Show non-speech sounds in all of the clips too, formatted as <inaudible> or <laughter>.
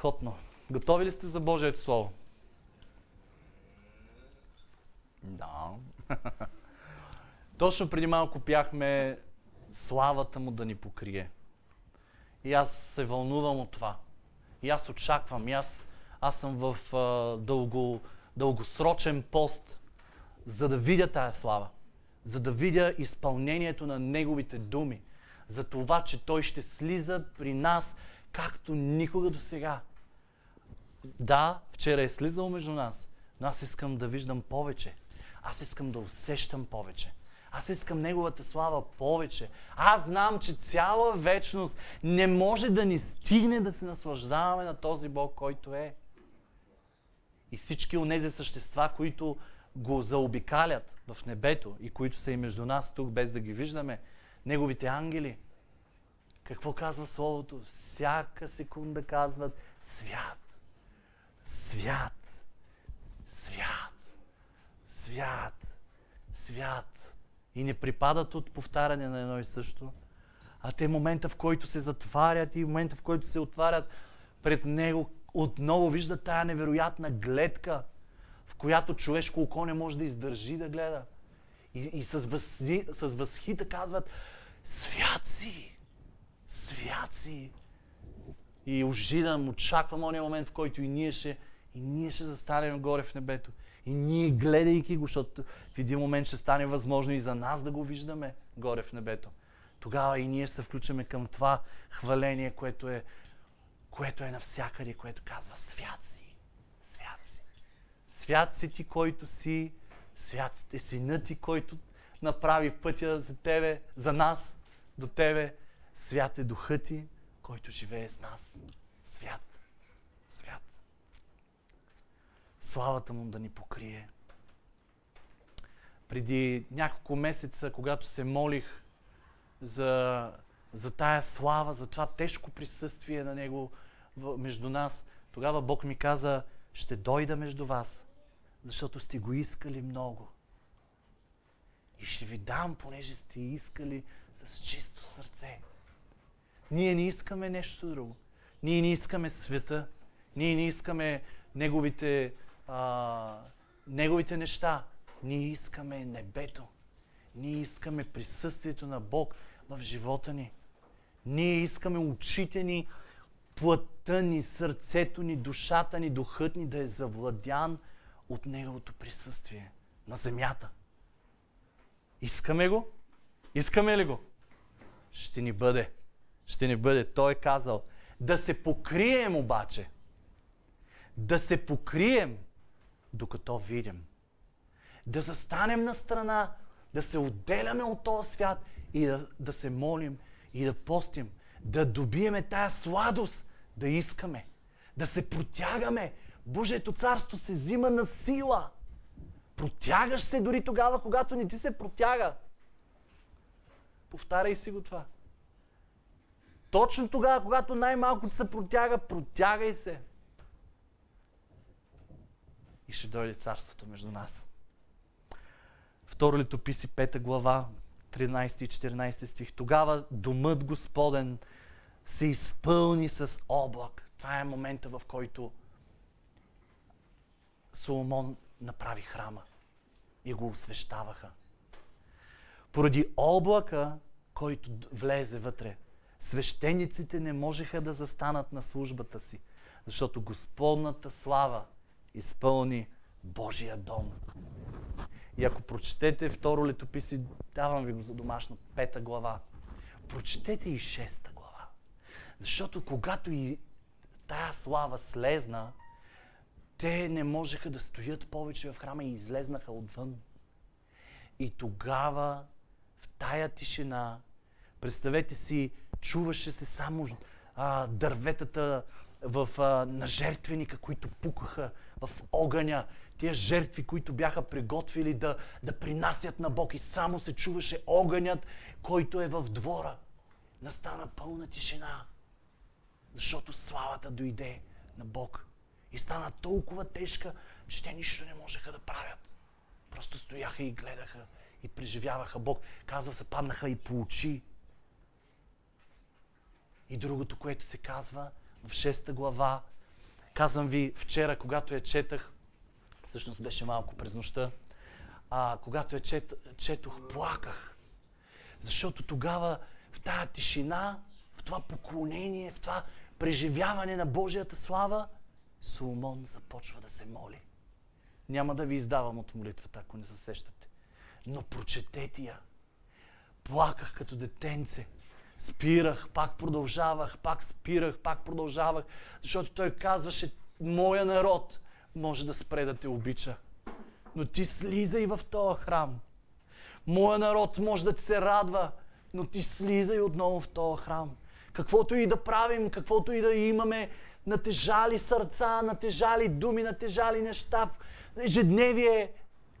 Страхотно. Готови ли сте за Божието Слово? Да. <laughs> Точно преди малко пяхме славата му да ни покрие. И аз се вълнувам от това. И аз очаквам. И аз, аз съм в а, дълго, дългосрочен пост, за да видя тая слава. За да видя изпълнението на Неговите думи. За това, че Той ще слиза при нас, както никога до сега. Да, вчера е слизал между нас, но аз искам да виждам повече. Аз искам да усещам повече. Аз искам Неговата слава повече. Аз знам, че цяла вечност не може да ни стигне да се наслаждаваме на този Бог, който е. И всички от тези същества, които го заобикалят в небето и които са и между нас тук, без да ги виждаме, Неговите ангели, какво казва Словото? Всяка секунда казват свят, свят, свят, свят, свят. И не припадат от повтаряне на едно и също, а те момента, в който се затварят и момента, в който се отварят пред него, отново виждат тая невероятна гледка, в която човешко око не може да издържи да гледа. И, и с, възхи, с възхита казват, свят си, свят си. И ожидам, очаквам ония момент, в който и ние ще, и ние ще застанем горе в небето. И ние, гледайки го, защото в един момент ще стане възможно и за нас да го виждаме горе в небето. Тогава и ние се включваме към това хваление, което е, което е навсякъде, което казва свят си, свят си. Свят си ти, който си, свят е синът ти, който направи пътя за тебе, за нас, до тебе. Свят е духът ти, който живее с нас. Свят славата му да ни покрие. Преди няколко месеца, когато се молих за, за тая слава, за това тежко присъствие на Него между нас, тогава Бог ми каза, ще дойда между вас, защото сте го искали много. И ще ви дам, понеже сте искали с чисто сърце. Ние не искаме нещо друго. Ние не искаме света. Ние не искаме неговите а, неговите неща. Ние искаме небето. Ние искаме присъствието на Бог в живота ни. Ние искаме очите ни, плътта ни, сърцето ни, душата ни, духът ни да е завладян от Неговото присъствие на земята. Искаме го? Искаме ли го? Ще ни бъде. Ще ни бъде. Той е казал. Да се покрием обаче. Да се покрием докато видим. Да застанем на страна, да се отделяме от този свят и да, да се молим и да постим, да добиеме тая сладост, да искаме, да се протягаме. Божието царство се взима на сила. Протягаш се дори тогава, когато не ти се протяга. Повтаряй си го това. Точно тогава, когато най-малко ти се протяга, протягай се и ще дойде царството между нас. Второ летописи, 5 глава, 13 и 14 стих. Тогава домът Господен се изпълни с облак. Това е момента, в който Соломон направи храма и го освещаваха. Поради облака, който влезе вътре, свещениците не можеха да застанат на службата си, защото Господната слава изпълни Божия дом. И ако прочетете второ летописи, давам ви го за домашно, пета глава. Прочетете и шеста глава. Защото когато и тая слава слезна, те не можеха да стоят повече в храма и излезнаха отвън. И тогава, в тая тишина, представете си, чуваше се само а, дърветата в, а, на жертвеника, които пукаха в огъня, тия жертви, които бяха приготвили да, да принасят на Бог и само се чуваше огънят, който е в двора. Настана пълна тишина, защото славата дойде на Бог. И стана толкова тежка, че те нищо не можеха да правят. Просто стояха и гледаха и преживяваха Бог. Казва се, паднаха и по очи. И другото, което се казва в 6 глава Казвам ви, вчера, когато я четах, всъщност беше малко през нощта, а, когато я чет, четох, плаках. Защото тогава в тая тишина, в това поклонение, в това преживяване на Божията слава, Соломон започва да се моли. Няма да ви издавам от молитвата, ако не се сещате. Но прочетете я. Плаках като детенце. Спирах, пак продължавах, пак спирах, пак продължавах, защото той казваше, моя народ може да спре да те обича. Но ти слизай в този храм. Моя народ може да ти се радва, но ти слизай отново в този храм. Каквото и да правим, каквото и да имаме, натежали сърца, натежали думи, натежали неща, ежедневие,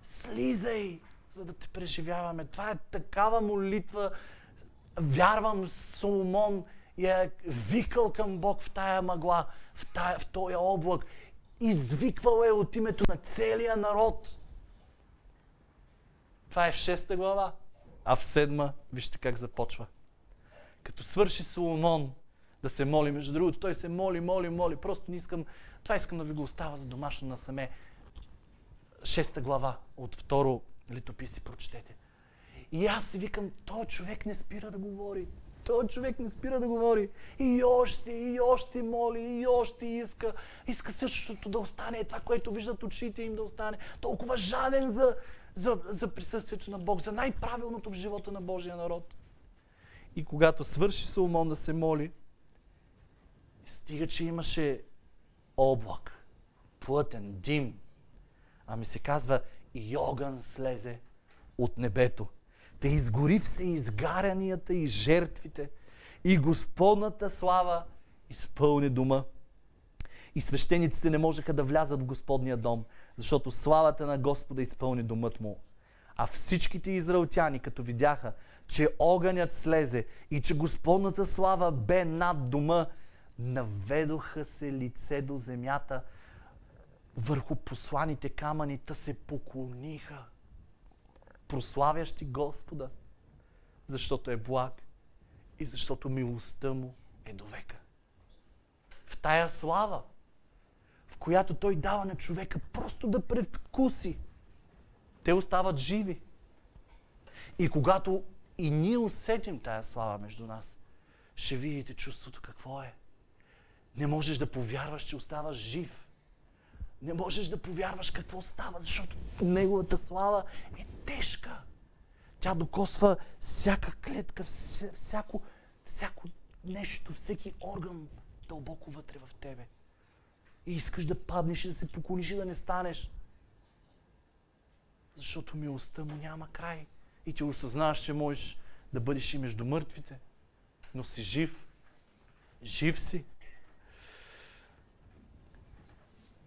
слизай, за да те преживяваме. Това е такава молитва. Вярвам, Соломон е викал към Бог в тая мъгла, в, тая, в този облак. Извиквал е от името на целия народ. Това е в шеста глава. А в седма, вижте как започва. Като свърши Соломон да се моли, между другото, той се моли, моли, моли. Просто не искам, това искам да ви го остава за домашно насаме. Шеста глава от второ литописи прочетете. И аз си викам, той човек не спира да говори. Той човек не спира да говори. И още, и още моли, и още иска. Иска същото да остане, това, което виждат очите им да остане. Толкова жаден за, за, за присъствието на Бог, за най-правилното в живота на Божия народ. И когато свърши Соломон да се моли, стига, че имаше облак, плътен, дим. Ами се казва, и огън слезе от небето. Те изгори все изгарянията и жертвите. И Господната слава изпълни дома. И свещениците не можеха да влязат в Господния дом, защото славата на Господа изпълни домът му. А всичките израелтяни, като видяха, че огънят слезе и че Господната слава бе над дома, наведоха се лице до земята, върху посланите камъни, та се поклониха, прославящи Господа, защото е благ и защото милостта му е до века. В тая слава, в която той дава на човека просто да предвкуси, те остават живи. И когато и ние усетим тая слава между нас, ще видите чувството какво е. Не можеш да повярваш, че оставаш жив. Не можеш да повярваш какво става, защото неговата слава е тежка. Тя докосва всяка клетка, всяко, всяко нещо, всеки орган дълбоко вътре в тебе. И искаш да паднеш и да се поклониш и да не станеш. Защото милостта му няма край. И ти осъзнаваш, че можеш да бъдеш и между мъртвите, но си жив. Жив си.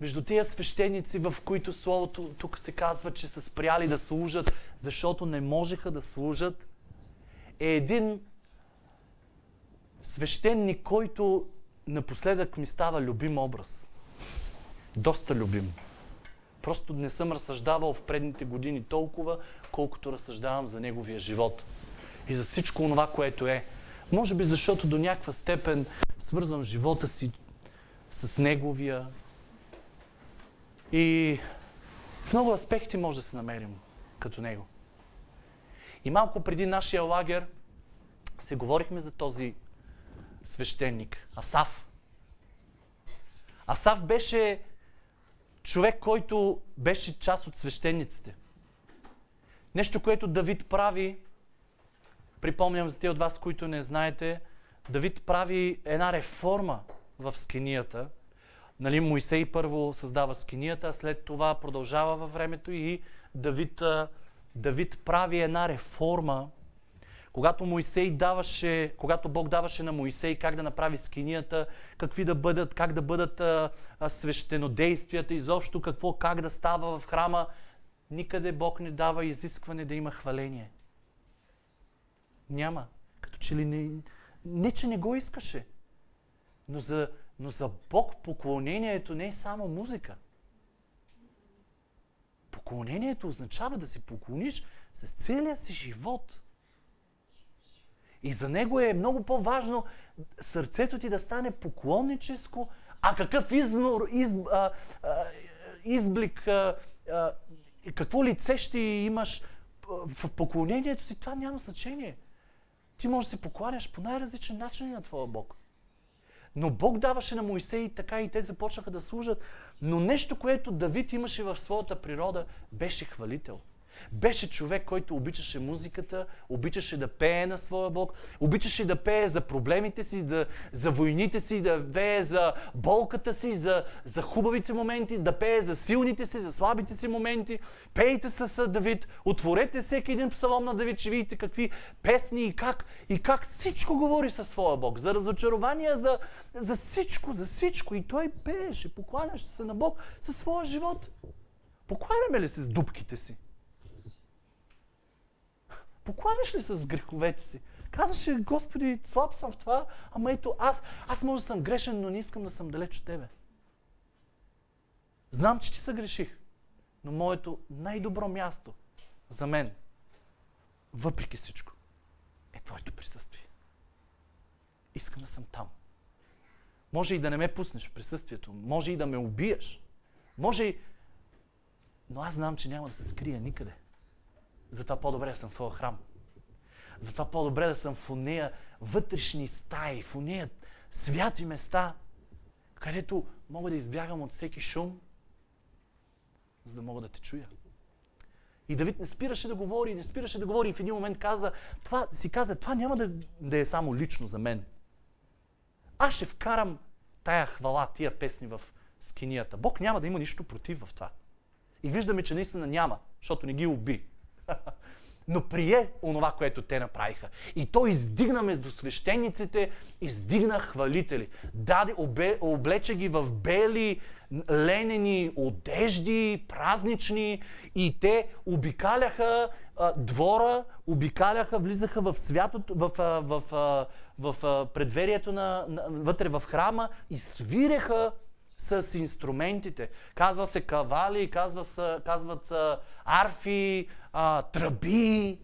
Между тия свещеници, в които Словото тук се казва, че са спряли да служат, защото не можеха да служат, е един свещеник, който напоследък ми става любим образ. Доста любим. Просто не съм разсъждавал в предните години толкова, колкото разсъждавам за неговия живот. И за всичко това, което е. Може би защото до някаква степен свързвам живота си с неговия. И в много аспекти може да се намерим като него. И малко преди нашия лагер се говорихме за този свещеник, Асав. Асав беше човек, който беше част от свещениците. Нещо, което Давид прави, припомням за тези от вас, които не знаете, Давид прави една реформа в скинията. Нали, Моисей първо създава скинията, след това продължава във времето и Давид, Давид прави една реформа. Когато Моисей даваше, когато Бог даваше на Моисей как да направи скинията, какви да бъдат, как да бъдат а, а, свещенодействията, изобщо какво, как да става в храма, никъде Бог не дава изискване да има хваление. Няма. Като че ли не, не че не го искаше. Но за, но за Бог поклонението не е само музика. Поклонението означава да се поклониш с целия си живот. И за него е много по-важно сърцето ти да стане поклонническо, А какъв изнор, из, а, а, изблик, а, а, какво лице ще имаш в поклонението си, това няма значение. Ти можеш да се покланяш по най-различен начин на твоя Бог. Но Бог даваше на Моисей така и те започнаха да служат. Но нещо, което Давид имаше в своята природа, беше хвалител – беше човек, който обичаше музиката, обичаше да пее на своя Бог, обичаше да пее за проблемите си, да, за войните си, да пее за болката си, за, за хубавите моменти, да пее за силните си, за слабите си моменти. Пейте с Давид, отворете всеки един псалом на Давид, че видите какви песни и как, и как всичко говори със своя Бог. За разочарования, за, за всичко, за всичко. И той пееше, покланяше се на Бог със своя живот. Покланяме ли се с дубките си? Покланяш ли с греховете си? Казваше, Господи, слаб съм в това, ама ето аз, аз може да съм грешен, но не искам да съм далеч от Тебе. Знам, че ти се греших, но моето най-добро място за мен, въпреки всичко, е Твоето присъствие. Искам да съм там. Може и да не ме пуснеш в присъствието, може и да ме убиеш, може и... Но аз знам, че няма да се скрия никъде. Затова по-добре да съм в твоя храм. Затова по-добре да съм в уния вътрешни стаи, в уния святи места, където мога да избягам от всеки шум, за да мога да те чуя. И Давид не спираше да говори, не спираше да говори и в един момент каза, това, си каза, това няма да, да е само лично за мен. Аз ще вкарам тая хвала, тия песни в скинията. Бог няма да има нищо против в това. И виждаме, че наистина няма, защото не ги уби. <laughs> Но прие онова, което те направиха. И той издигна между свещениците, издигна хвалители. Даде, обе, облече ги в бели, ленени одежди, празнични и те обикаляха а, двора, обикаляха, влизаха в святото, в, в, в, в, в предверието на, на, вътре в храма и свиреха с инструментите. Казва се кавали, казва се, казват се арфи, а, тръби.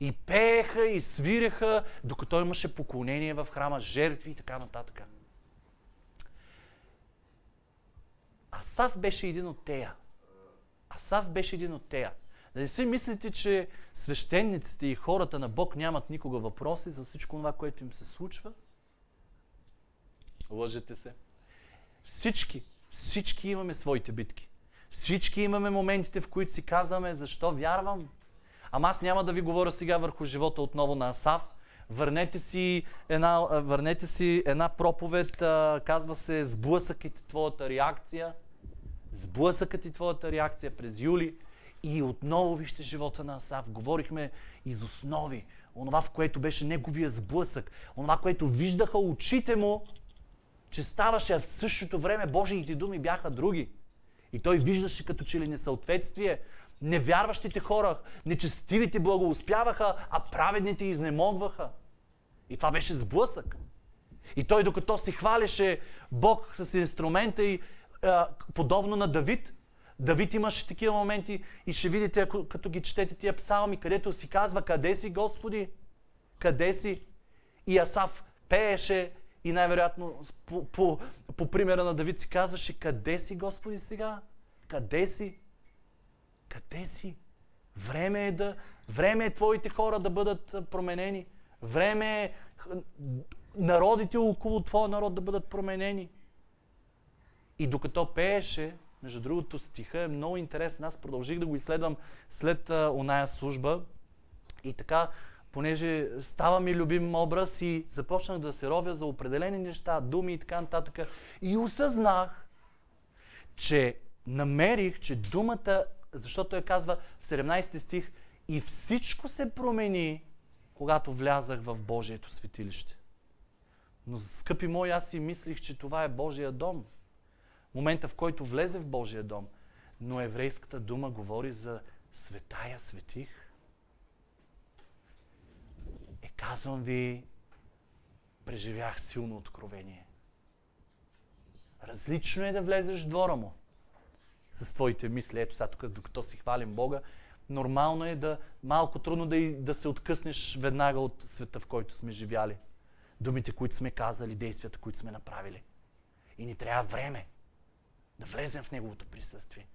И пееха, и свиреха, докато имаше поклонение в храма, жертви и така нататък. Асав беше един от тея. Асав беше един от тея. Да не си мислите, че свещениците и хората на Бог нямат никога въпроси за всичко това, което им се случва? Лъжете се. Всички, всички имаме своите битки. Всички имаме моментите, в които си казваме, защо вярвам. Ама аз няма да ви говоря сега върху живота отново на Асав. Върнете си една, върнете си една проповед, казва се Сблъсъкът и твоята реакция. Сблъсъкът и твоята реакция през юли. И отново вижте живота на Асав. Говорихме из основи. Онова, в което беше неговия сблъсък. Онова, което виждаха очите му че ставаше, а в същото време Божиите думи бяха други. И той виждаше като че ли несъответствие. Невярващите хора, нечестивите благоуспяваха, а праведните изнемогваха. И това беше сблъсък. И той докато си хвалеше Бог с инструмента и а, подобно на Давид, Давид имаше такива моменти и ще видите, ако, като ги четете тия псалми, където си казва, къде си Господи? Къде си? И Асав пееше и най-вероятно по, по, по примера на Давид си казваше, къде си Господи сега? Къде си? Къде си? Време е да, време е твоите хора да бъдат променени. Време е народите около твоя народ да бъдат променени. И докато пееше, между другото, стиха е много интересен. Аз продължих да го изследвам след а, оная служба. И така, понеже става ми любим образ и започнах да се ровя за определени неща, думи и така нататък. И осъзнах, че намерих, че думата, защото той казва в 17 стих, и всичко се промени, когато влязах в Божието светилище. Но, скъпи мои, аз си мислих, че това е Божия дом. Момента, в който влезе в Божия дом. Но еврейската дума говори за светая светих. Казвам ви, преживях силно откровение. Различно е да влезеш в двора му с твоите мисли. Ето сега тук, докато си хвалим Бога, нормално е да малко трудно да, да се откъснеш веднага от света, в който сме живяли. Думите, които сме казали, действията, които сме направили. И ни трябва време да влезем в Неговото присъствие.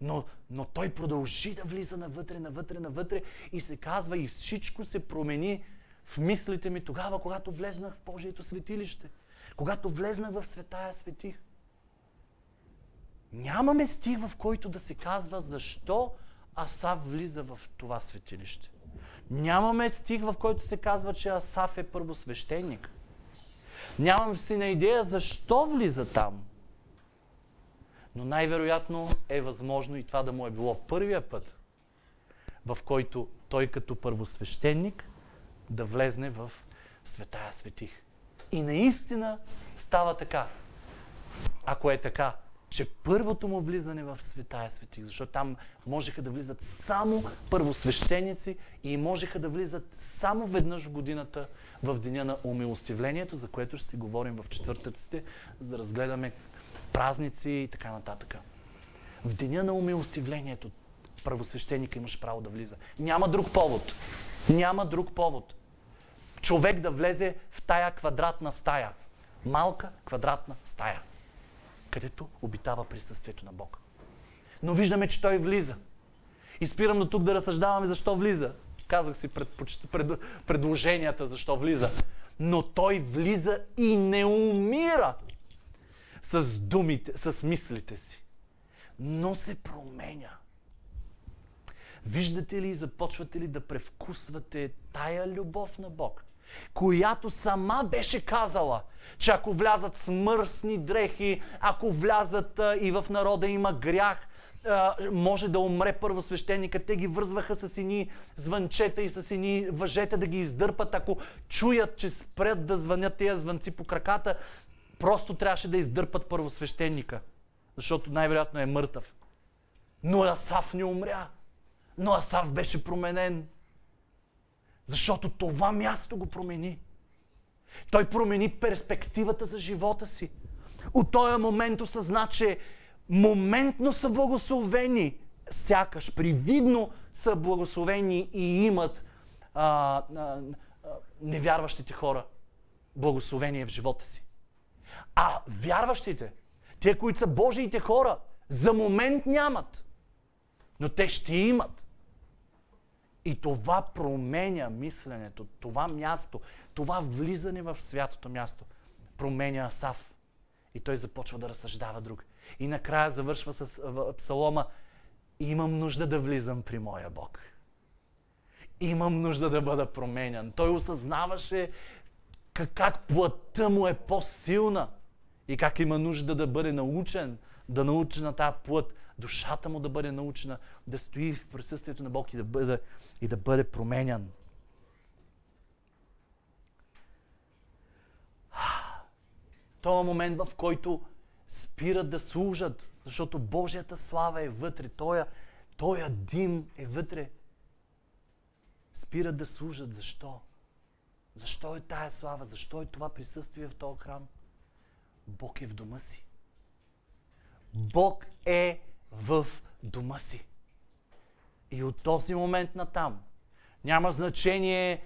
Но, но той продължи да влиза навътре, навътре, навътре и се казва и всичко се промени в мислите ми тогава, когато влезнах в Божието светилище. Когато влезнах в светая светих. Нямаме стих, в който да се казва защо Асав влиза в това светилище. Нямаме стих, в който се казва, че Асав е първосвещеник. Нямам си на идея защо влиза там. Но най-вероятно е възможно и това да му е било първия път, в който той като първосвещеник да влезне в светая светих. И наистина става така. Ако е така, че първото му влизане в светая светих, защото там можеха да влизат само първосвещеници и можеха да влизат само веднъж в годината в деня на умилостивлението, за което ще си говорим в четвъртъците, за да разгледаме празници и така нататък. В деня на умилостивлението първосвещеника имаш право да влиза. Няма друг повод. Няма друг повод. Човек да влезе в тая квадратна стая. Малка квадратна стая където обитава присъствието на Бог. Но виждаме, че той влиза. И спирам до тук да разсъждаваме защо влиза. Казах си пред, пред, предложенията защо влиза. Но той влиза и не умира с думите, с мислите си. Но се променя. Виждате ли и започвате ли да превкусвате тая любов на Бог? която сама беше казала, че ако влязат смърсни дрехи, ако влязат а, и в народа има грях, а, може да умре първосвещеника. Те ги вързваха с едни звънчета и с едни въжета да ги издърпат. Ако чуят, че спрят да звънят тези звънци по краката, просто трябваше да издърпат първосвещеника, защото най-вероятно е мъртъв. Но Асав не умря. Но Асав беше променен. Защото това място го промени. Той промени перспективата за живота си. От този момент осъзна, че моментно са благословени, сякаш привидно са благословени и имат а, а, а, невярващите хора благословение в живота си. А вярващите, те, които са Божиите хора, за момент нямат. Но те ще имат. И това променя мисленето, това място, това влизане в святото място променя Асав. И той започва да разсъждава друг. И накрая завършва с псалома Имам нужда да влизам при моя Бог. Имам нужда да бъда променян. Той осъзнаваше как, как плътта му е по-силна и как има нужда да бъде научен, да научи на тази плът, душата му да бъде научена, да стои в присъствието на Бог и да бъде, и да бъде променян. Това момент, в който спират да служат, защото Божията слава е вътре, тоя, тоя дим е вътре. Спират да служат. Защо? Защо е тая слава? Защо е това присъствие в този храм? Бог е в дома си. Бог е в дома си. И от този момент натам няма значение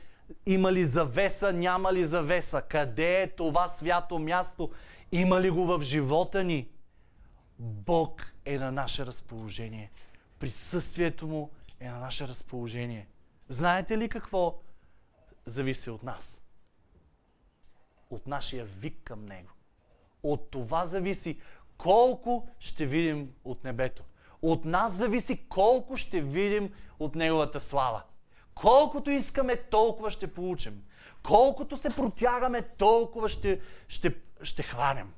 има ли завеса, няма ли завеса, къде е това свято място, има ли го в живота ни. Бог е на наше разположение. Присъствието му е на наше разположение. Знаете ли какво зависи от нас? От нашия вик към Него. От това зависи колко ще видим от небето. От нас зависи колко ще видим от Неговата слава. Колкото искаме, толкова ще получим. Колкото се протягаме, толкова ще, ще, ще хванем.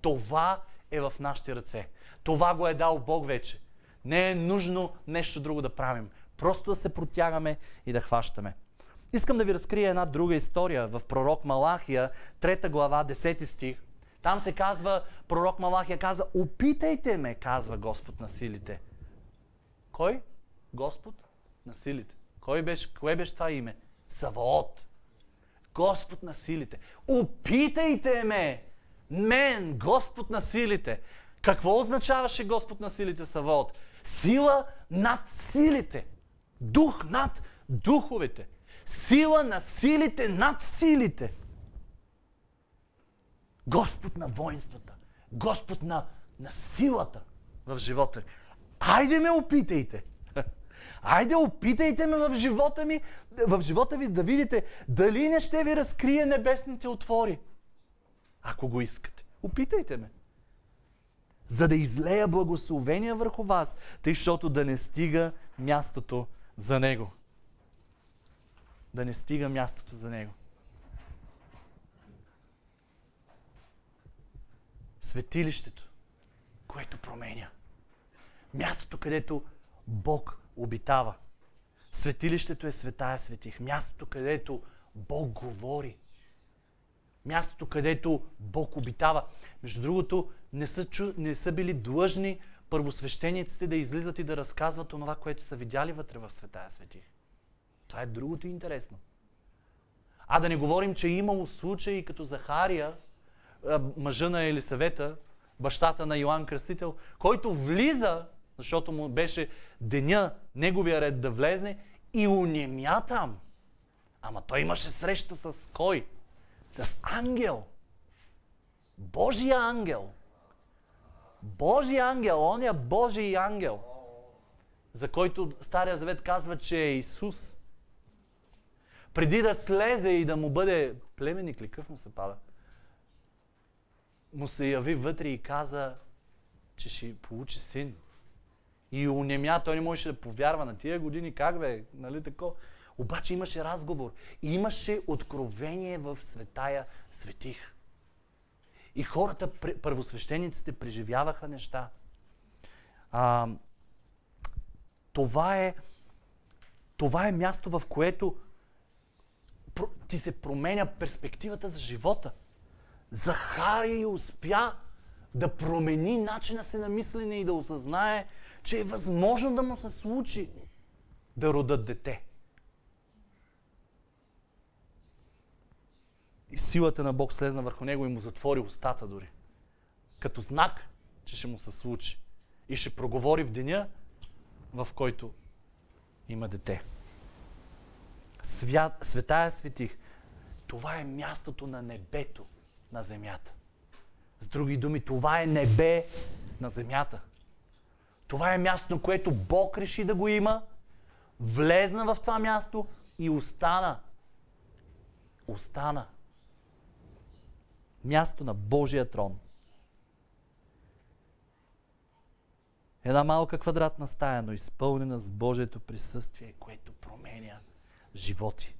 Това е в нашите ръце. Това го е дал Бог вече. Не е нужно нещо друго да правим. Просто да се протягаме и да хващаме. Искам да ви разкрия една друга история в пророк Малахия, 3 глава, 10 стих. Там се казва, пророк Малахия каза, опитайте ме, казва Господ на силите. Кой? Господ на силите. Кой беше, кое беше това име? Саваот. Господ на силите. Опитайте ме! Мен, Господ на силите. Какво означаваше Господ на силите Саваот? Сила над силите. Дух над духовете. Сила на силите над силите. Господ на воинствата. Господ на, на силата в живота. Айде ме опитайте! <laughs> Айде, опитайте ме в живота ми, в живота ви да видите дали не ще ви разкрие небесните отвори. Ако го искате. Опитайте ме. За да излея благословения върху вас, тъй, защото да не стига мястото за него. Да не стига мястото за него. Светилището, което променя. Мястото, където Бог обитава. Светилището е светая светих. Мястото, където Бог говори. Мястото, където Бог обитава. Между другото, не са, чу... не са били длъжни първосвещениците да излизат и да разказват онова, което са видяли вътре в светая светих. Това е другото интересно. А да не говорим, че е имало случаи като Захария, мъжа на Елисавета, бащата на Йоанн Кръстител, който влиза, защото му беше деня, неговия ред да влезне и унемя там. Ама той имаше среща с кой? С ангел. Божия ангел. Божия ангел, оня Божий ангел, за който Стария Завет казва, че е Исус. Преди да слезе и да му бъде племенник ли, къв му се пада? Му се яви вътре и каза, че ще получи син. И унемя, той не можеше да повярва на тия години, как бе, нали тако. Обаче имаше разговор. Имаше откровение в светая светих. И хората, първосвещениците, преживяваха неща. А, това, е, това е място, в което ти се променя перспективата за живота. Захарий успя да промени начина си на мислене и да осъзнае, че е възможно да му се случи да родат дете. И силата на Бог слезна върху него и му затвори устата дори. Като знак, че ще му се случи. И ще проговори в деня, в който има дете. Свят, светая светих. Това е мястото на небето на земята. С други думи, това е небе на земята. Това е място, което Бог реши да го има, влезна в това място и остана. Остана. Място на Божия трон. Една малка квадратна стая, но изпълнена с Божието присъствие, което променя животи.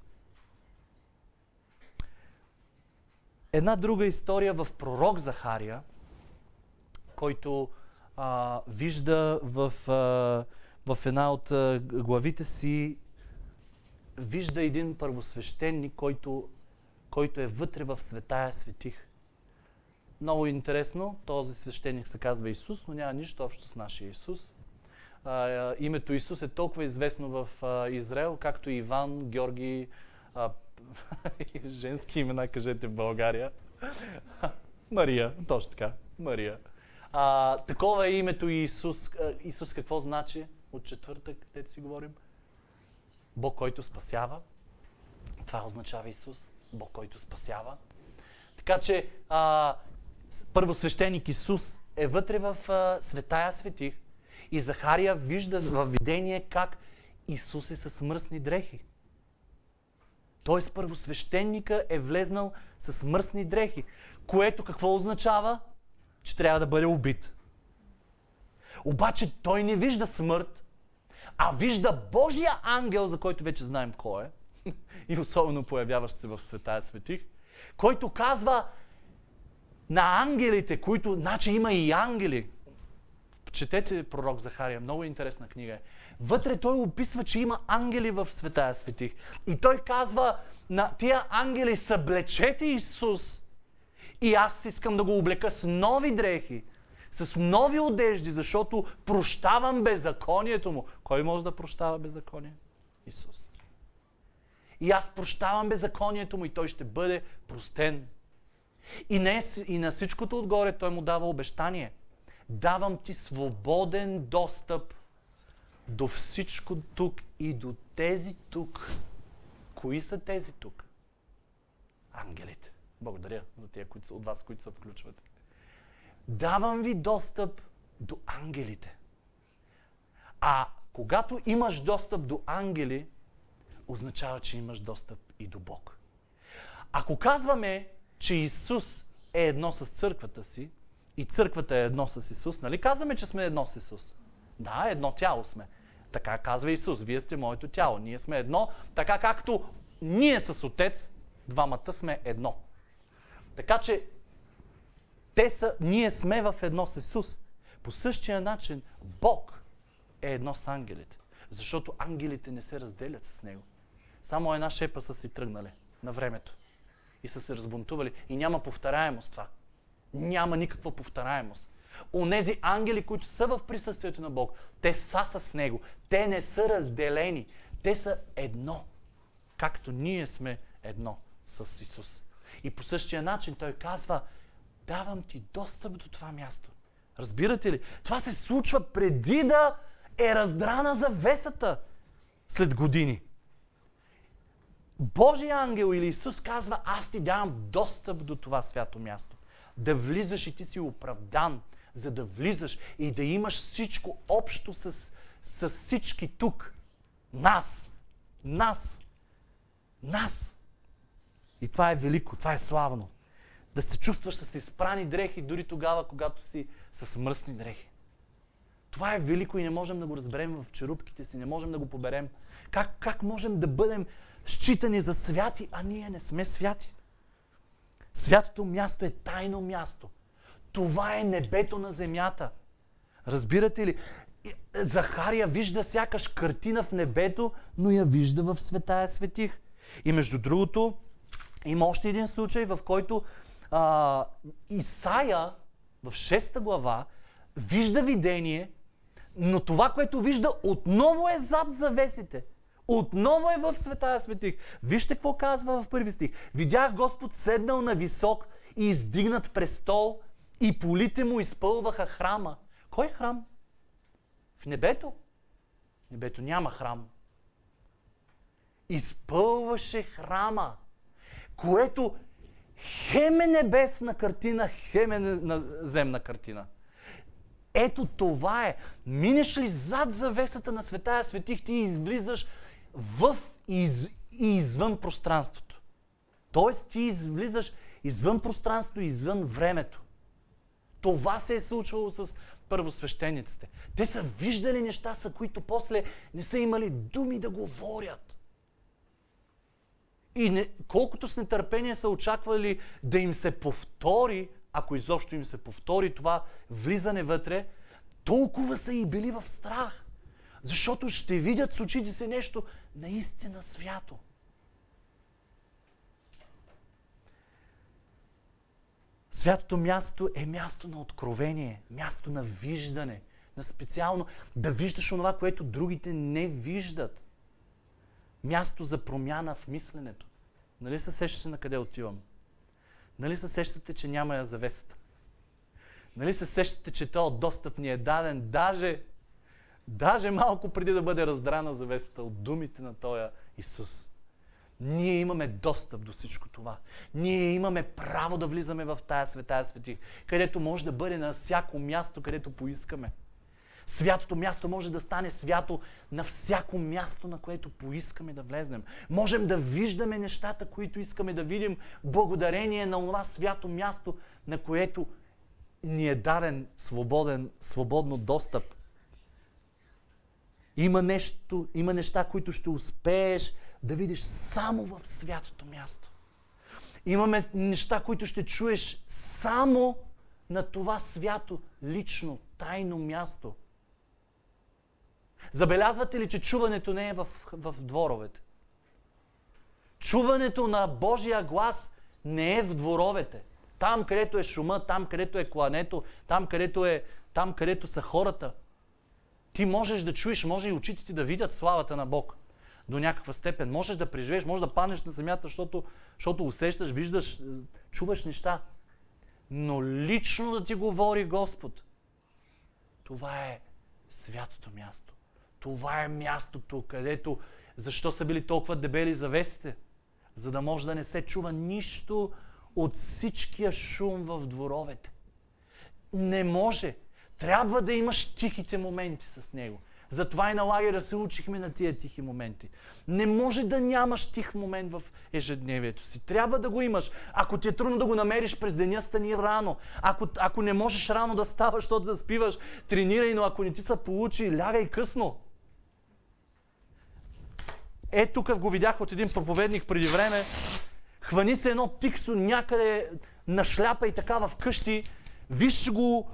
Една друга история в пророк Захария, който а, вижда в, а, в една от а, главите си, вижда един първосвещеник, който, който е вътре в светая светих. Много интересно, този свещеник се казва Исус, но няма нищо общо с нашия Исус. А, името Исус е толкова известно в а, Израел, както Иван, Георги, а, <laughs> женски имена, кажете в България. Мария, точно така, Мария. А, такова е името Исус. Исус какво значи от четвъртък, където си говорим? Бог, който спасява. Това означава Исус. Бог, който спасява. Така че а, първосвещеник Исус е вътре в а, светая светих и Захария вижда в видение как Исус е с мръсни дрехи. Тоест първосвещеника е влезнал с мръсни дрехи, което какво означава? че трябва да бъде убит. Обаче той не вижда смърт, а вижда Божия ангел, за който вече знаем кой е, <laughs> и особено появяващ се в Светая Светих, който казва на ангелите, които, значи има и ангели. Четете пророк Захария, много интересна книга е. Вътре той описва, че има ангели в Светая Светих. И той казва на тия ангели, съблечете Исус и аз искам да го облека с нови дрехи, с нови одежди, защото прощавам беззаконието му. Кой може да прощава беззаконие? Исус. И аз прощавам беззаконието му и той ще бъде простен. И, не, и на всичкото отгоре той му дава обещание. Давам ти свободен достъп до всичко тук и до тези тук. Кои са тези тук? Ангелите. Благодаря за тия които, от вас, които се включват. давам ви достъп до ангелите. А когато имаш достъп до ангели, означава, че имаш достъп и до Бог. Ако казваме, че Исус е едно с църквата си и църквата е едно с Исус, нали казваме, че сме едно с Исус? Да, едно тяло сме. Така казва Исус. Вие сте моето тяло. Ние сме едно, така както ние с Отец, двамата сме едно. Така че те са, ние сме в едно с Исус. По същия начин Бог е едно с ангелите. Защото ангелите не се разделят с Него. Само една шепа са си тръгнали на времето. И са се разбунтували. И няма повторяемост това. Няма никаква повторяемост. Онези ангели, които са в присъствието на Бог, те са с Него. Те не са разделени. Те са едно. Както ние сме едно с Исус. И по същия начин Той казва, давам ти достъп до това място. Разбирате ли? Това се случва преди да е раздрана завесата след години. Божия ангел или Исус казва, аз ти давам достъп до това свято място. Да влизаш и ти си оправдан, за да влизаш и да имаш всичко общо с, с всички тук. Нас. Нас. Нас. И това е велико, това е славно. Да се чувстваш с изпрани дрехи, дори тогава, когато си с мръсни дрехи. Това е велико и не можем да го разберем в черупките си, не можем да го поберем. Как, как можем да бъдем считани за святи, а ние не сме святи? Святото място е тайно място. Това е небето на земята. Разбирате ли? Захария вижда сякаш картина в небето, но я вижда в светая светих. И между другото, има още един случай, в който а, Исаия в 6 глава вижда видение, но това, което вижда, отново е зад завесите. Отново е в светая светих. Вижте какво казва в първи стих. Видях Господ седнал на висок и издигнат престол и полите му изпълваха храма. Кой храм? В небето. В небето няма храм. Изпълваше храма, което хем е небесна картина, хем е земна картина. Ето това е. Минеш ли зад завесата на светая светих, ти излизаш в из, и извън пространството. Тоест ти излизаш извън пространството извън времето. Това се е случвало с първосвещениците. Те са виждали неща, са които после не са имали думи да говорят. И не, колкото с нетърпение са очаквали да им се повтори, ако изобщо им се повтори това влизане вътре, толкова са и били в страх. Защото ще видят с очите си нещо наистина свято. Святото място е място на откровение, място на виждане, на специално да виждаш онова, което другите не виждат. Място за промяна в мисленето. Нали се сещате на къде отивам? Нали се сещате, че няма я завесата? Нали се сещате, че този достъп ни е даден даже, даже малко преди да бъде раздрана завесата от думите на този Исус? Ние имаме достъп до всичко това. Ние имаме право да влизаме в тая светая свети, където може да бъде на всяко място, където поискаме. Святото място може да стане свято на всяко място, на което поискаме да влезнем. Можем да виждаме нещата, които искаме да видим, благодарение на това свято място, на което ни е даден свободен, свободно достъп. Има, нещо, има неща, които ще успееш да видиш само в святото място. Имаме неща, които ще чуеш само на това свято, лично, тайно място. Забелязвате ли, че чуването не е в, в дворовете? Чуването на Божия глас не е в дворовете. Там, където е шума, там, където е клането, там, където, е, там, където са хората. Ти можеш да чуеш, може и очите ти да видят славата на Бог до някаква степен. Можеш да преживееш, можеш да паднеш на земята, защото, защото усещаш, виждаш, чуваш неща. Но лично да ти говори Господ, това е святото място. Това е мястото, където... Защо са били толкова дебели завесите? За да може да не се чува нищо от всичкия шум в дворовете. Не може. Трябва да имаш тихите моменти с Него. Затова и на лагера се учихме на тия тихи моменти. Не може да нямаш тих момент в ежедневието си. Трябва да го имаш. Ако ти е трудно да го намериш през деня, стани рано. Ако, ако не можеш рано да ставаш, защото заспиваш, тренирай, но ако не ти се получи, лягай късно. Е, тук го видях от един проповедник преди време. Хвани се едно тиксо някъде на шляпа и така в къщи. Виж го,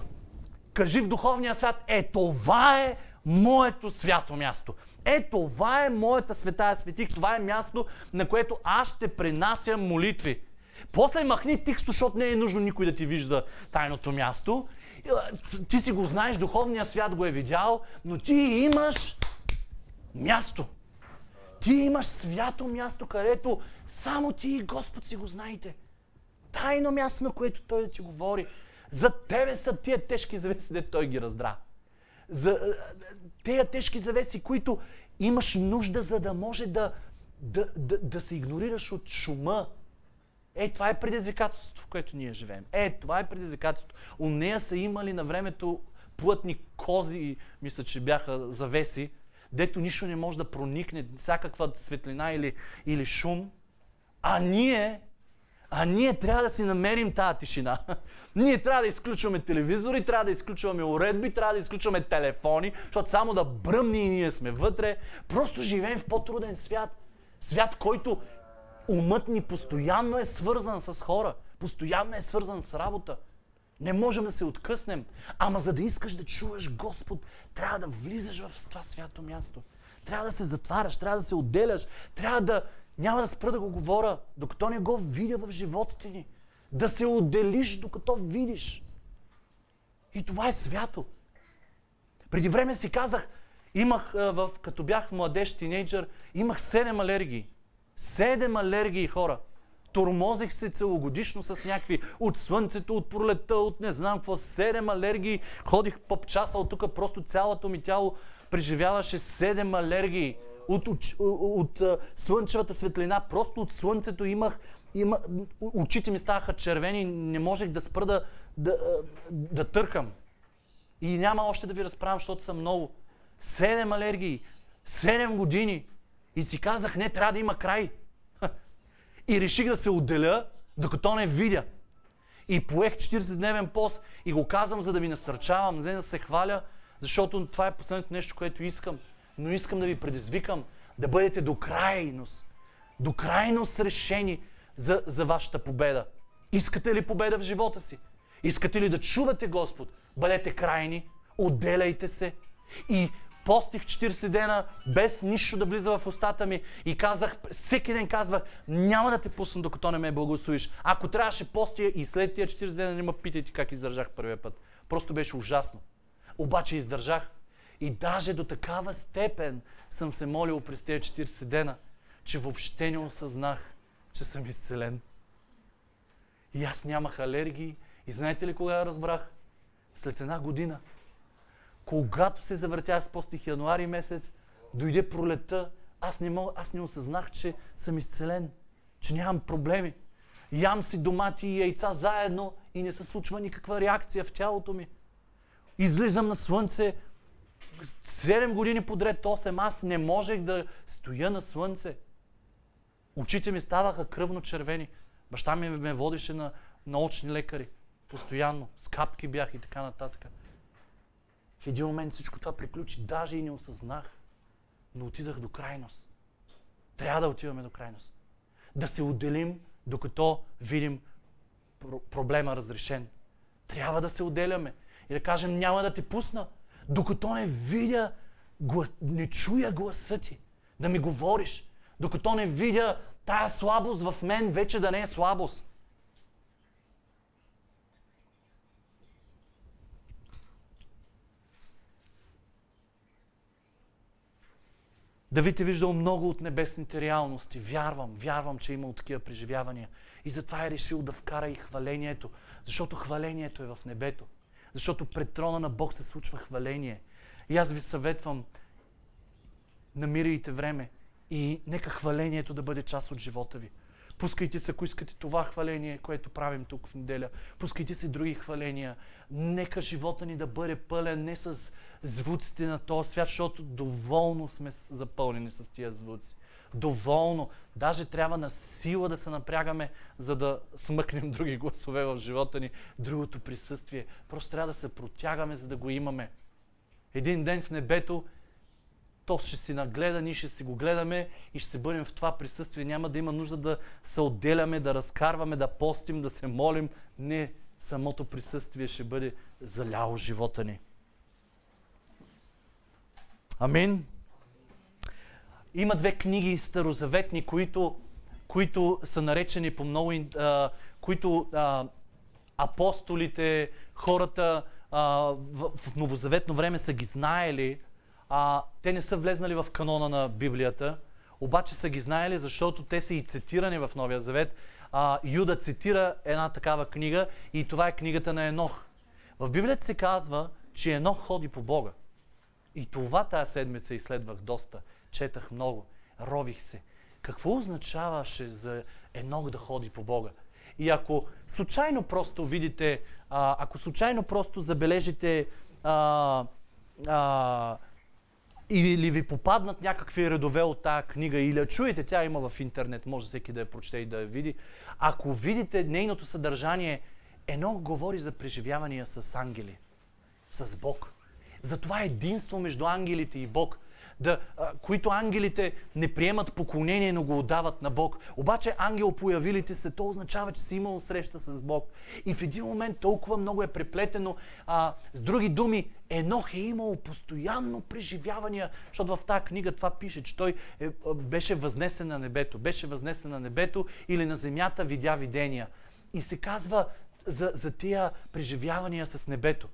кажи в духовния свят, е това е моето свято място. Е, това е моята светая светих, това е място, на което аз ще пренася молитви. После махни тиксто, защото не е нужно никой да ти вижда тайното място. Ти си го знаеш, духовният свят го е видял, но ти имаш място. Ти имаш свято място, където само ти и Господ си го знаете. Тайно място, на което Той да ти говори. За тебе са тия тежки завеси, де Той ги раздра. За тези тежки завеси, които имаш нужда, за да може да, да, да, да се игнорираш от шума. Е, това е предизвикателството, в което ние живеем. Е, това е предизвикателството. У нея са имали на времето плътни кози, мисля, че бяха завеси, дето нищо не може да проникне, всякаква светлина или, или шум. А ние, а ние трябва да си намерим тази тишина. <laughs> Ние трябва да изключваме телевизори, трябва да изключваме уредби, трябва да изключваме телефони, защото само да бръмни и ние сме вътре. Просто живеем в по-труден свят. Свят, който умът ни постоянно е свързан с хора, постоянно е свързан с работа. Не можем да се откъснем. Ама за да искаш да чуваш Господ, трябва да влизаш в това свято място. Трябва да се затваряш, трябва да се отделяш, трябва да... Няма да спра да го говоря, докато не го видя в живота ти ни. Да се отделиш, докато видиш. И това е свято. Преди време си казах, имах, в, като бях младеж, тинейджър, имах седем алергии. Седем алергии, хора. Тормозих се целогодишно с някакви от слънцето, от пролета, от не знам какво, седем алергии. Ходих по часа от тук, просто цялото ми тяло преживяваше седем алергии. От, от, от, слънчевата светлина, просто от слънцето имах, има, очите ми ставаха червени, не можех да спра да, да, да търкам. И няма още да ви разправям, защото съм много. Седем алергии, седем години. И си казах, не, трябва да има край. И реших да се отделя, докато не видя. И поех 40-дневен пост и го казвам, за да ви насърчавам, не да се хваля, защото това е последното нещо, което искам. Но искам да ви предизвикам да бъдете до крайност. До крайност решени за, за вашата победа. Искате ли победа в живота си? Искате ли да чувате Господ? Бъдете крайни, отделяйте се и постих 40 дена, без нищо да влиза в устата ми и казах, всеки ден казвах, няма да те пусна докато не ме благословиш. Ако трябваше постия и след тия 40 дена, не ме питайте как издържах първия път. Просто беше ужасно. Обаче издържах. И даже до такава степен съм се молил през тези 40 дена, че въобще не осъзнах, че съм изцелен. И аз нямах алергии. И знаете ли кога я разбрах? След една година – когато се завъртях с постих януари месец, дойде пролета, аз не, мог, аз не осъзнах, че съм изцелен, че нямам проблеми. Ям си домати и яйца заедно и не се случва никаква реакция в тялото ми. Излизам на слънце, 7 години подред, 8, аз не можех да стоя на слънце. Очите ми ставаха кръвно червени. Баща ми ме водеше на научни лекари. Постоянно. С капки бях и така нататък. В един момент всичко това приключи, даже и не осъзнах, но отидах до крайност. Трябва да отиваме до крайност. Да се отделим, докато видим проблема разрешен. Трябва да се отделяме и да кажем, няма да те пусна, докато не видя, не чуя гласа ти, да ми говориш, докато не видя тая слабост в мен вече да не е слабост. Давид е виждал много от небесните реалности. Вярвам, вярвам, че е имал такива преживявания. И затова е решил да вкара и хвалението. Защото хвалението е в небето. Защото пред трона на Бог се случва хваление. И аз ви съветвам, намирайте време и нека хвалението да бъде част от живота ви. Пускайте се, ако искате това хваление, което правим тук в неделя. Пускайте се други хваления. Нека живота ни да бъде пълен не с звуците на този свят, защото доволно сме запълнени с тия звуци. Доволно. Даже трябва на сила да се напрягаме, за да смъкнем <laughs> други гласове в живота ни, другото присъствие. Просто трябва да се протягаме, за да го имаме. Един ден в небето то ще си нагледа, ние ще си го гледаме и ще се бъдем в това присъствие. Няма да има нужда да се отделяме, да разкарваме, да постим, да се молим. Не, самото присъствие ще бъде заляло живота ни. Амин. Има две книги старозаветни, които, които са наречени по много, а, които а, апостолите, хората а, в, в новозаветно време са ги знаели, а, те не са влезнали в канона на Библията, обаче са ги знаели, защото те са и цитирани в Новия Завет. А, Юда цитира една такава книга и това е книгата на Енох. В Библията се казва, че Енох ходи по Бога. И това тази седмица изследвах доста. Четах много. Рових се. Какво означаваше за Енох да ходи по Бога? И ако случайно просто видите, а, ако случайно просто забележите а, а, или ви попаднат някакви редове от тази книга, или я чуете, тя има в интернет, може всеки да я прочете и да я види. Ако видите нейното съдържание, едно говори за преживявания с ангели, с Бог. За това единство между ангелите и Бог – да, а, които ангелите не приемат поклонение, но го отдават на Бог. Обаче ангел появилите се, то означава, че си имал среща с Бог. И в един момент толкова много е преплетено. А, с други думи, Енох е имал постоянно преживявания, защото в тази книга това пише, че той е, беше възнесен на небето. Беше възнесен на небето или на земята видя видения. И се казва за, за тия преживявания с небето.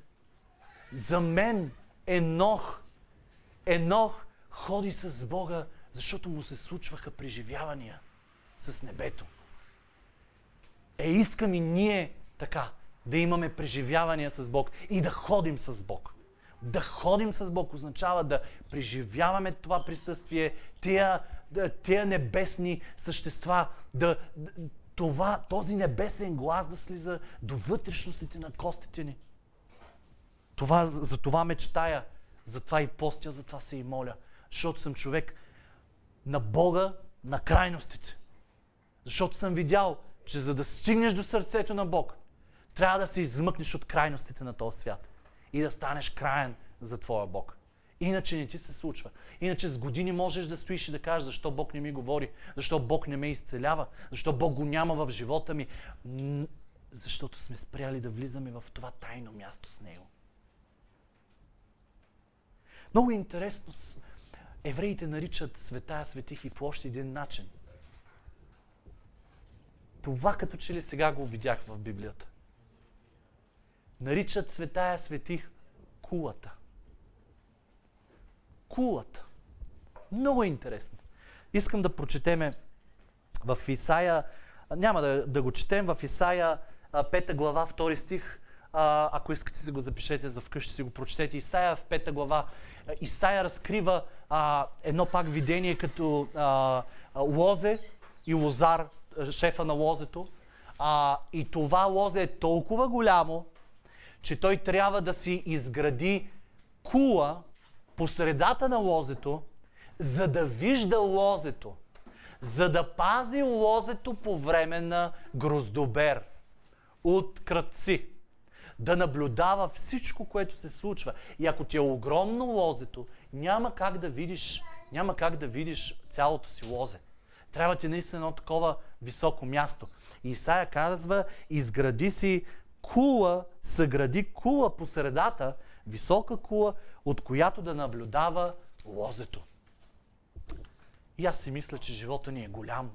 За мен Енох, Енох ходи с Бога, защото му се случваха преживявания с небето. Е, искам и ние така да имаме преживявания с Бог и да ходим с Бог. Да ходим с Бог означава да преживяваме това присъствие, тия, тия небесни същества, да, това, този небесен глас да слиза до вътрешностите на костите ни. Това, за това мечтая, за това и постя, за това се и моля – защото съм човек на Бога, на крайностите. Защото съм видял, че за да стигнеш до сърцето на Бог, трябва да се измъкнеш от крайностите на този свят и да станеш краен за твоя Бог. Иначе не ти се случва. Иначе с години можеш да стоиш и да кажеш защо Бог не ми говори, защо Бог не ме изцелява, защо Бог го няма в живота ми. Защото сме спряли да влизаме в това тайно място с Него. Много интересно Евреите наричат светая светих и площ един начин. Това като че ли сега го видях в Библията. Наричат светая светих кулата. Кулата. Много е интересно. Искам да прочетеме в Исаия, няма да, да го четем, в Исаия 5 глава, 2 стих, ако искате си го запишете за вкъщи, си го прочетете. Исаия в 5 глава. Исаия разкрива а, едно пак видение като а, лозе и лозар, шефа на лозето. А, и това лозе е толкова голямо, че той трябва да си изгради кула по средата на лозето, за да вижда лозето, за да пази лозето по време на гроздобер от кръци да наблюдава всичко, което се случва. И ако ти е огромно лозето, няма как да видиш, няма как да видиш цялото си лозе. Трябва ти наистина едно такова високо място. И Исаия казва, изгради си кула, съгради кула по средата, висока кула, от която да наблюдава лозето. И аз си мисля, че живота ни е голям.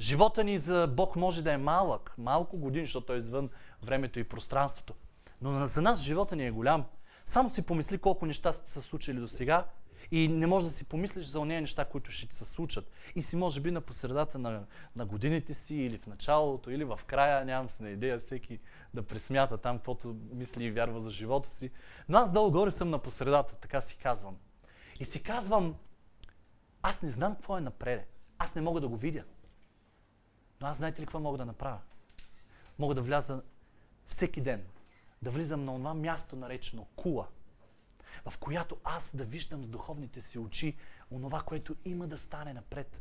Живота ни за Бог може да е малък, малко години, защото той е извън времето и пространството. Но за нас живота ни е голям. Само си помисли колко неща сте се случили до сега и не можеш да си помислиш за ония неща, които ще ти се случат. И си може би на посредата на, на годините си или в началото, или в края, нямам се на идея всеки да пресмята там, каквото мисли и вярва за живота си. Но аз долу-горе съм на посредата, така си казвам. И си казвам, аз не знам какво е напред. Аз не мога да го видя. Но аз знаете ли какво мога да направя? Мога да вляза всеки ден, да влизам на това място наречено кула, в която аз да виждам с духовните си очи онова, което има да стане напред.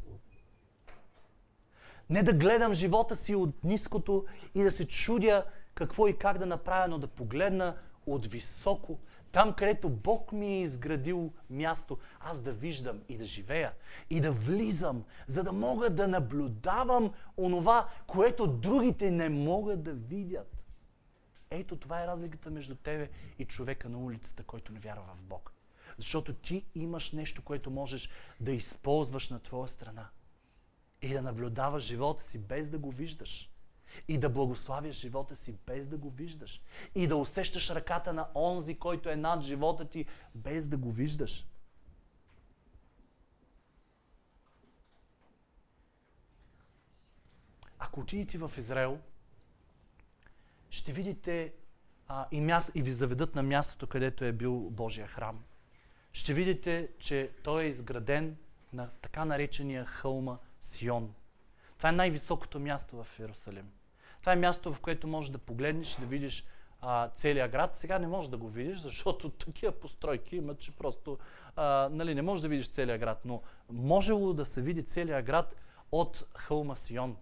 Не да гледам живота си от ниското и да се чудя какво и как да направя, но да погледна от високо, там където Бог ми е изградил място, аз да виждам и да живея и да влизам, за да мога да наблюдавам онова, което другите не могат да видят. Ето това е разликата между тебе и човека на улицата, който не вярва в Бог. Защото ти имаш нещо, което можеш да използваш на твоя страна. И да наблюдаваш живота си без да го виждаш. И да благославяш живота си без да го виждаш. И да усещаш ръката на онзи, който е над живота ти, без да го виждаш. Ако отидете в Израел, ще видите а, и, място, и ви заведат на мястото, където е бил Божия храм. Ще видите, че той е изграден на така наречения хълма Сион. Това е най-високото място в Иерусалим. Това е място, в което можеш да погледнеш и да видиш а, целият град. Сега не можеш да го видиш, защото <laughs> такива постройки имат, че просто а, нали, не можеш да видиш целият град. Но можело да се види целият град от хълма Сион.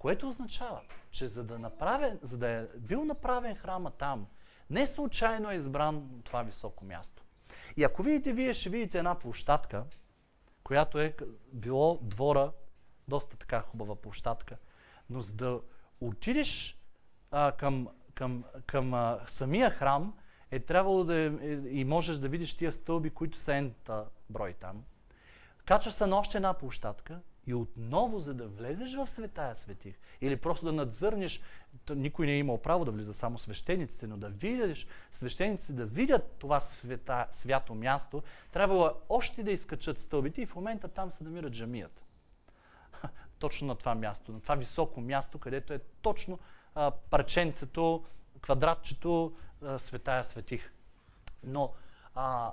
Което означава, че за да, направен, за да е бил направен храма там, не случайно е избран това високо място. И ако видите, вие ще видите една площадка, която е било двора, доста така хубава площадка, но за да отидеш а, към, към, към а, самия храм, е трябвало да е, и можеш да видиш тия стълби, които са ента брой там. Качва се на още една площадка и отново, за да влезеш в светая светих, или просто да надзърнеш, никой не е имал право да влиза, само свещениците, но да видиш свещениците, да видят това света, свято място, трябвало още да изкачат стълбите и в момента там се намира джамият. Точно на това място, на това високо място, където е точно а, парченцето, квадратчето, а, светая светих. Но а,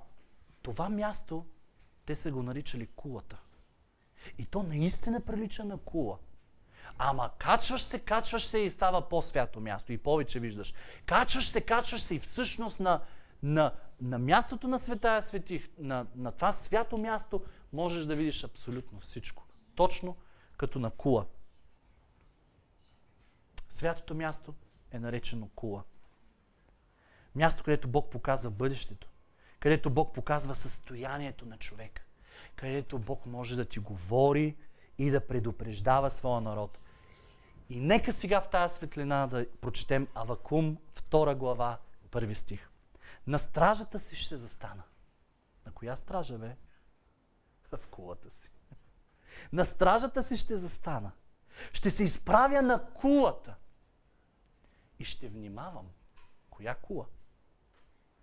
това място, те са го наричали кулата. И то наистина прилича на кула. Ама качваш се, качваш се и става по-свято място и повече виждаш. Качваш се, качваш се и всъщност на, на, на мястото на светая светих, на, на това свято място можеш да видиш абсолютно всичко. Точно като на кула. Святото място е наречено кула. Място, където Бог показва бъдещето. Където Бог показва състоянието на човека където Бог може да ти говори и да предупреждава своя народ. И нека сега в тази светлина да прочетем Авакум, 2 глава, първи стих. На стражата си ще застана. На коя стража, бе? В кулата си. На стражата си ще застана. Ще се изправя на кулата. И ще внимавам. Коя кула?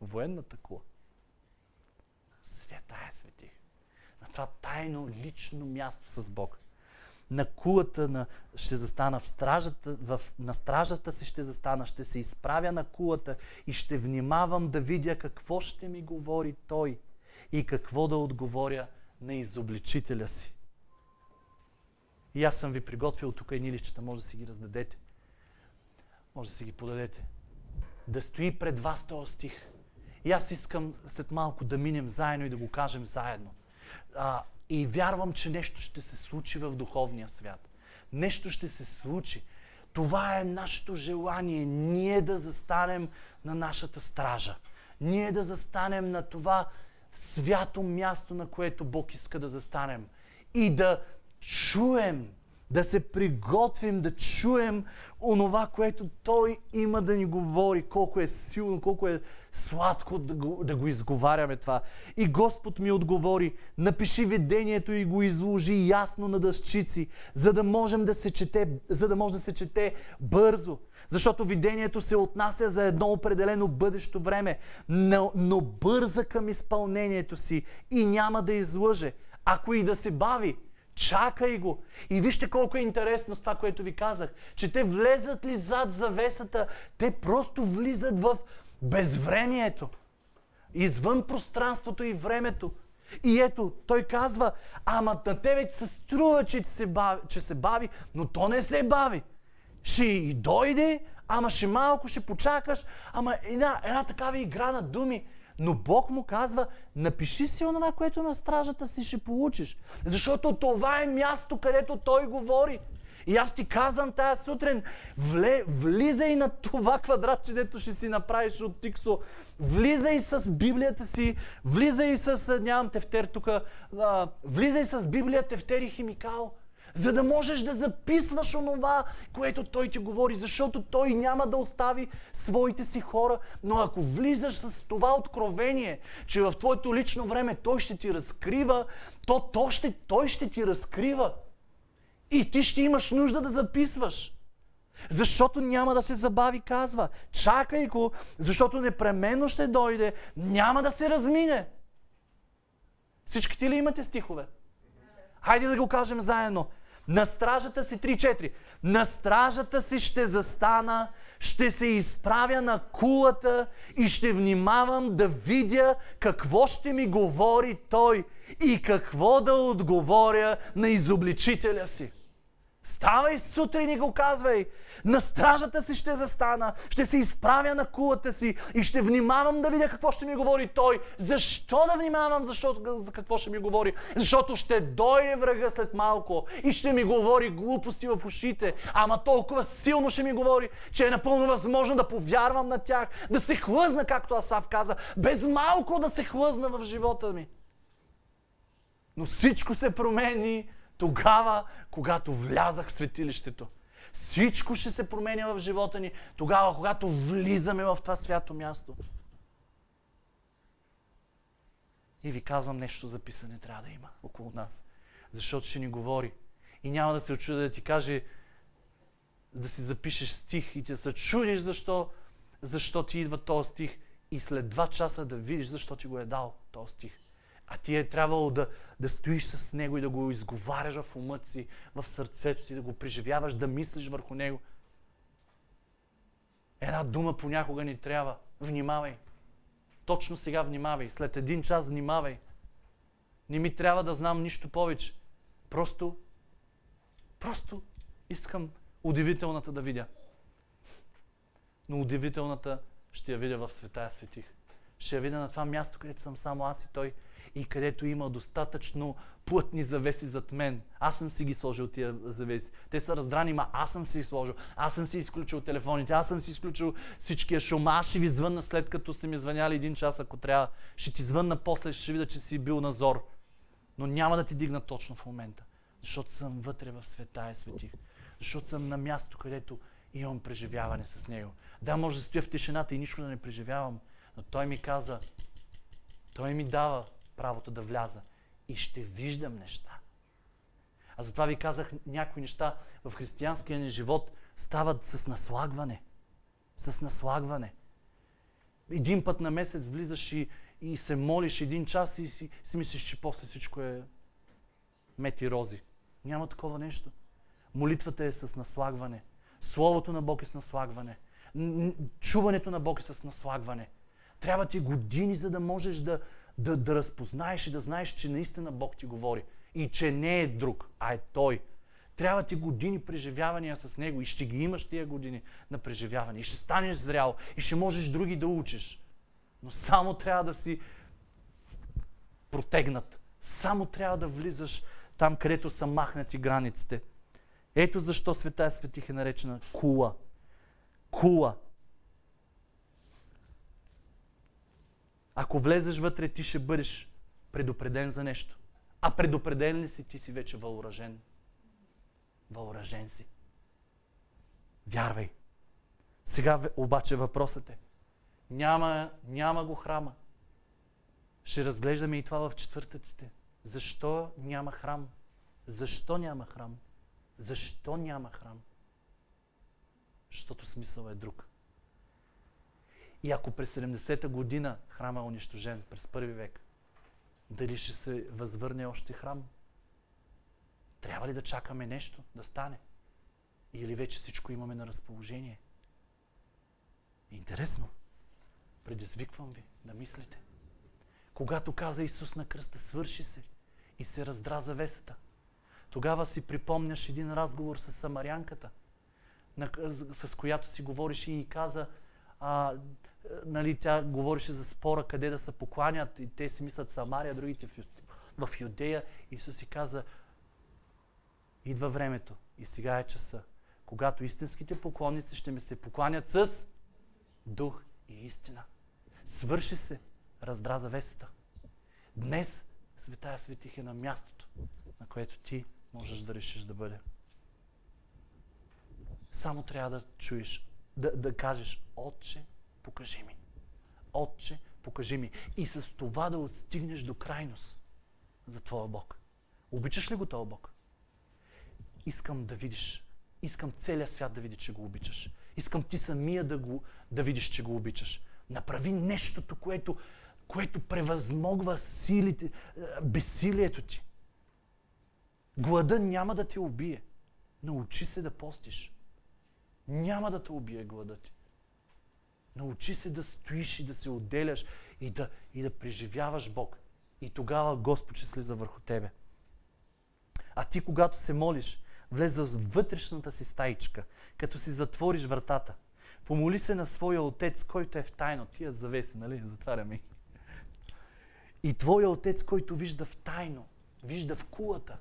Военната кула. Света е светих това тайно лично място с Бог. На кулата на, ще застана, в стражата, в, на стражата си ще застана, ще се изправя на кулата и ще внимавам да видя какво ще ми говори Той и какво да отговоря на изобличителя си. И аз съм ви приготвил тук едни лищата, може да си ги раздадете. Може да си ги подадете. Да стои пред вас този стих. И аз искам след малко да минем заедно и да го кажем заедно. А, и вярвам, че нещо ще се случи в духовния свят. Нещо ще се случи. Това е нашето желание. Ние да застанем на нашата стража. Ние да застанем на това свято място, на което Бог иска да застанем. И да чуем, да се приготвим, да чуем онова, което Той има да ни говори, колко е силно, колко е сладко да го, да го изговаряме това. И Господ ми отговори, напиши видението и го изложи ясно на дъщици, за да, можем да се чете, за да може да се чете бързо. Защото видението се отнася за едно определено бъдещо време, но, но бърза към изпълнението си и няма да излъже. Ако и да се бави, Чакай го. И вижте колко е интересно с това, което ви казах, че те влезат ли зад завесата, те просто влизат в безвремието. Извън пространството и времето. И ето, той казва, ама на тебе се струва, че се, бави, че се бави, но то не се бави. Ще и дойде, ама ще малко, ще почакаш, ама една, една такава игра на думи. Но Бог му казва, напиши си онова, което на стражата си ще получиш. Защото това е място, където той говори. И аз ти казвам тая сутрин, вле, влизай на това квадратче, дето ще си направиш от Тиксо. Влизай с Библията си, влизай с, нямам тефтер тук, влизай с Библия, тефтер и химикал за да можеш да записваш онова, което Той ти говори, защото Той няма да остави своите си хора. Но ако влизаш с това откровение, че в твоето лично време Той ще ти разкрива, то, то ще, Той ще ти разкрива. И ти ще имаш нужда да записваш. Защото няма да се забави, казва. Чакай го, защото непременно ще дойде, няма да се размине. Всички ти ли имате стихове? Хайде да го кажем заедно. На стражата си 3-4. На стражата си ще застана, ще се изправя на кулата и ще внимавам да видя какво ще ми говори той и какво да отговоря на изобличителя си. Ставай сутрин и го казвай. На стражата си ще застана, ще се изправя на кулата си и ще внимавам да видя какво ще ми говори той. Защо да внимавам защото, за какво ще ми говори? Защото ще дойде врага след малко и ще ми говори глупости в ушите. Ама толкова силно ще ми говори, че е напълно възможно да повярвам на тях, да се хлъзна, както Асав каза, без малко да се хлъзна в живота ми. Но всичко се промени тогава, когато влязах в светилището. Всичко ще се променя в живота ни тогава, когато влизаме в това свято място. И ви казвам нещо записане трябва да има около нас. Защото ще ни говори. И няма да се очуда да ти каже да си запишеш стих и да се чудиш защо, защо ти идва този стих и след два часа да видиш защо ти го е дал този стих. А ти е трябвало да, да стоиш с него и да го изговаряш в умът си, в сърцето ти, да го преживяваш, да мислиш върху него. Една дума понякога ни трябва. Внимавай. Точно сега внимавай. След един час внимавай. Не ми трябва да знам нищо повече. Просто, просто искам удивителната да видя. Но удивителната ще я видя в света я светих. Ще я видя на това място, където съм само аз и той и където има достатъчно плътни завеси зад мен. Аз съм си ги сложил тия завеси. Те са раздрани, ма аз съм си ги сложил. Аз съм си изключил телефоните, аз съм си изключил всичкия шум. Аз ще ви звънна след като сте ми звъняли един час, ако трябва. Ще ти звънна после, ще видя, че си бил назор. Но няма да ти дигна точно в момента. Защото съм вътре в света и светих. Защото съм на място, където имам преживяване с Него. Да, може да стоя в тишината и нищо да не преживявам, но Той ми каза, Той ми дава правото да вляза и ще виждам неща. А затова ви казах, някои неща в християнския ни живот стават с наслагване. С наслагване. Един път на месец влизаш и, и се молиш един час и си, си мислиш, че после всичко е мети рози. Няма такова нещо. Молитвата е с наслагване. Словото на Бог е с наслагване. Чуването на Бог е с наслагване. Трябва ти години, за да можеш да, да, да разпознаеш и да знаеш, че наистина Бог ти говори. И че не е друг, а е Той. Трябва ти години преживявания с Него и ще ги имаш тия години на преживяване. И ще станеш зрял и ще можеш други да учиш. Но само трябва да си протегнат. Само трябва да влизаш там, където са махнати границите. Ето защо света светих е наречена кула. Кула. Ако влезеш вътре, ти ще бъдеш предупреден за нещо. А предупреден ли си, ти си вече въоръжен. Въоръжен си. Вярвай. Сега обаче въпросът е. Няма, няма го храма. Ще разглеждаме и това в четвъртъците. Защо няма храм? Защо няма храм? Защо няма храм? Защото смисъл е друг. И ако през 70-та година храма е унищожен, през първи век, дали ще се възвърне още храм? Трябва ли да чакаме нещо да стане? Или вече всичко имаме на разположение? Интересно. Предизвиквам ви да мислите. Когато каза Исус на кръста, свърши се и се раздра завесата. Тогава си припомняш един разговор с самарянката, с която си говориш и каза, а, нали, тя говореше за спора къде да се покланят и те си мислят Самария, другите в, Юдея. Исус си каза, идва времето и сега е часа, когато истинските поклонници ще ми се покланят с дух и истина. Свърши се, раздра завесата. Днес Светая Светих е на мястото, на което ти можеш да решиш да бъде. Само трябва да чуеш, да, да кажеш, Отче, покажи ми. Отче, покажи ми. И с това да отстигнеш до крайност за Твоя Бог. Обичаш ли го този Бог? Искам да видиш. Искам целият свят да види, че го обичаш. Искам ти самия да, го, да видиш, че го обичаш. Направи нещото, което, което превъзмогва силите, безсилието ти. Глада няма да те убие. Научи се да постиш. Няма да те убие глада ти. Научи се да стоиш и да се отделяш и да, и да преживяваш Бог. И тогава Господ ще слиза върху тебе. А ти, когато се молиш, влез в вътрешната си стаичка, като си затвориш вратата. Помоли се на своя отец, който е в тайно. Тия завеси, нали? Затваряме. И твоя отец, който вижда в тайно, вижда в кулата,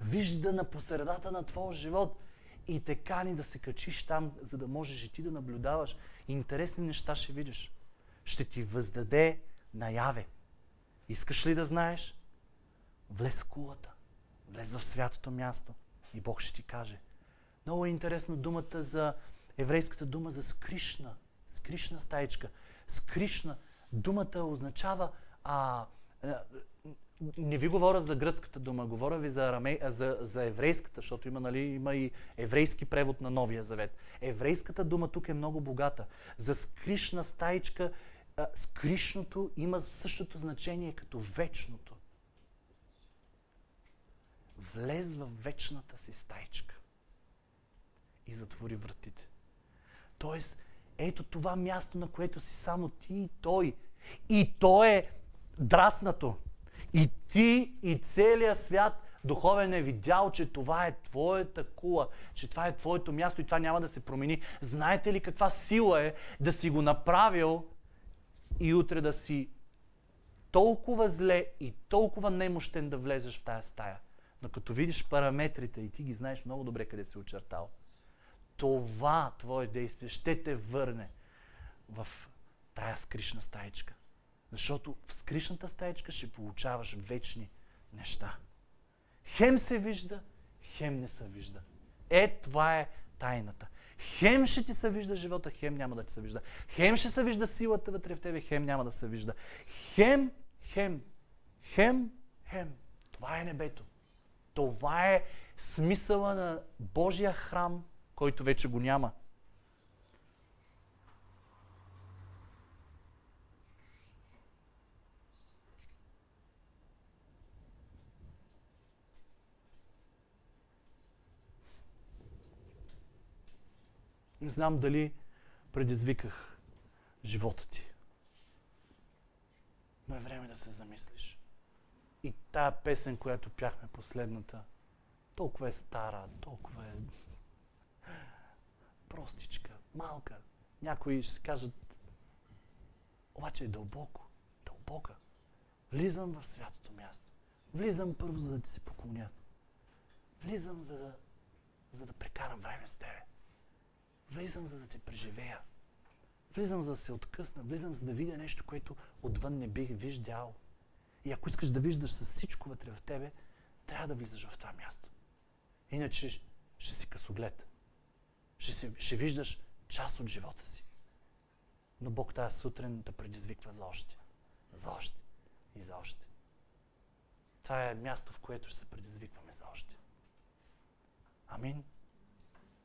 вижда на посредата на твоя живот и те кани да се качиш там, за да можеш и ти да наблюдаваш. Интересни неща ще видиш. Ще ти въздаде наяве. Искаш ли да знаеш? Влез в кулата. Влез в святото място. И Бог ще ти каже. Много е интересно думата за еврейската дума за скришна. Скришна стаичка. Скришна. Думата означава а, не ви говоря за гръцката дума, говоря ви за, араме, за, за еврейската, защото има, нали, има и еврейски превод на Новия Завет. Еврейската дума тук е много богата. За скришна стаичка, а, скришното има същото значение като вечното. Влез в вечната си стаичка и затвори вратите. Тоест, ето това място, на което си само ти и той. И то е драснато. И ти, и целият свят духовен е видял, че това е твоята кула, че това е твоето място и това няма да се промени. Знаете ли каква сила е да си го направил и утре да си толкова зле и толкова немощен да влезеш в тая стая? Но като видиш параметрите и ти ги знаеш много добре къде се очертал, това твое действие ще те върне в тая скришна стаичка. Защото в скришната стаечка ще получаваш вечни неща. Хем се вижда, хем не се вижда. Е, това е тайната. Хем ще ти се вижда живота, хем няма да ти се вижда. Хем ще се вижда силата вътре в тебе, хем няма да се вижда. Хем, хем, хем, хем. Това е небето. Това е смисъла на Божия храм, който вече го няма. Не знам дали предизвиках живота ти. Но е време да се замислиш. И тая песен, която пяхме последната, толкова е стара, толкова е простичка, малка. Някои ще кажат, обаче е дълбоко, дълбока. Влизам в святото място. Влизам първо, за да ти се поклоня. Влизам, за да, за да прекарам време с тебе. Влизам, за да те преживея. Влизам, за да се откъсна. Влизам, за да видя нещо, което отвън не бих виждал. И ако искаш да виждаш с всичко вътре в тебе, трябва да влизаш в това място. Иначе ще си късоглед. Ще, си, ще виждаш част от живота си. Но Бог тази сутрин да предизвиква за още. За още. И за още. Това е място, в което ще се предизвикваме за още. Амин.